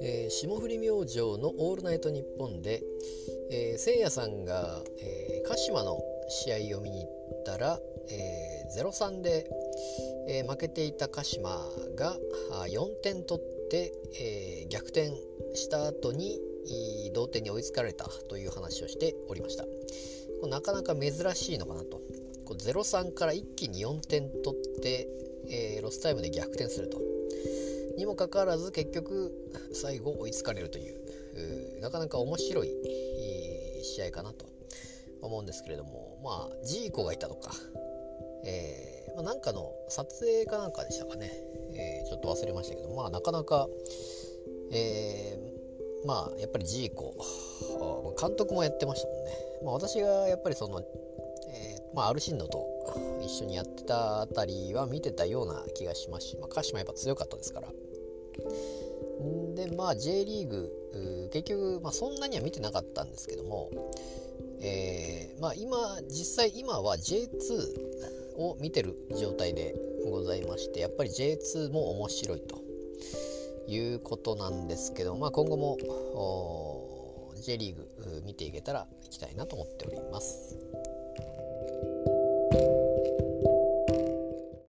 えー、霜降り明星の「オールナイトニッポンで」えー、せいやさんが、えー、鹿島の試合を見に行ったら、えー、0-3で、えー、負けていた鹿島が4点取って、えー、逆転した後に同点に追いつかれたという話をしておりました。これなかなか珍しいのかなと。こ0-3から一気に4点取って、えー、ロスタイムで逆転すると。にもかかわらず結局最後追いつかれるというなかなか面白い試合かなと思うんですけれどもまあジーコがいたとか、えーまあ、なんかの撮影かなんかでしたかね、えー、ちょっと忘れましたけどまあなかなか、えー、まあやっぱりジーコ監督もやってましたもんね、まあ、私がやっぱりその、まあ、アルシンドと一緒にやってたあたりは見てたような気がしますし、まあ、鹿島やっぱ強かったですからでまあ J リーグ結局、まあ、そんなには見てなかったんですけども、えー、まあ、今実際今は J2 を見てる状態でございましてやっぱり J2 も面白いということなんですけど、まあ、今後も J リーグ見ていけたら行きたいなと思っております。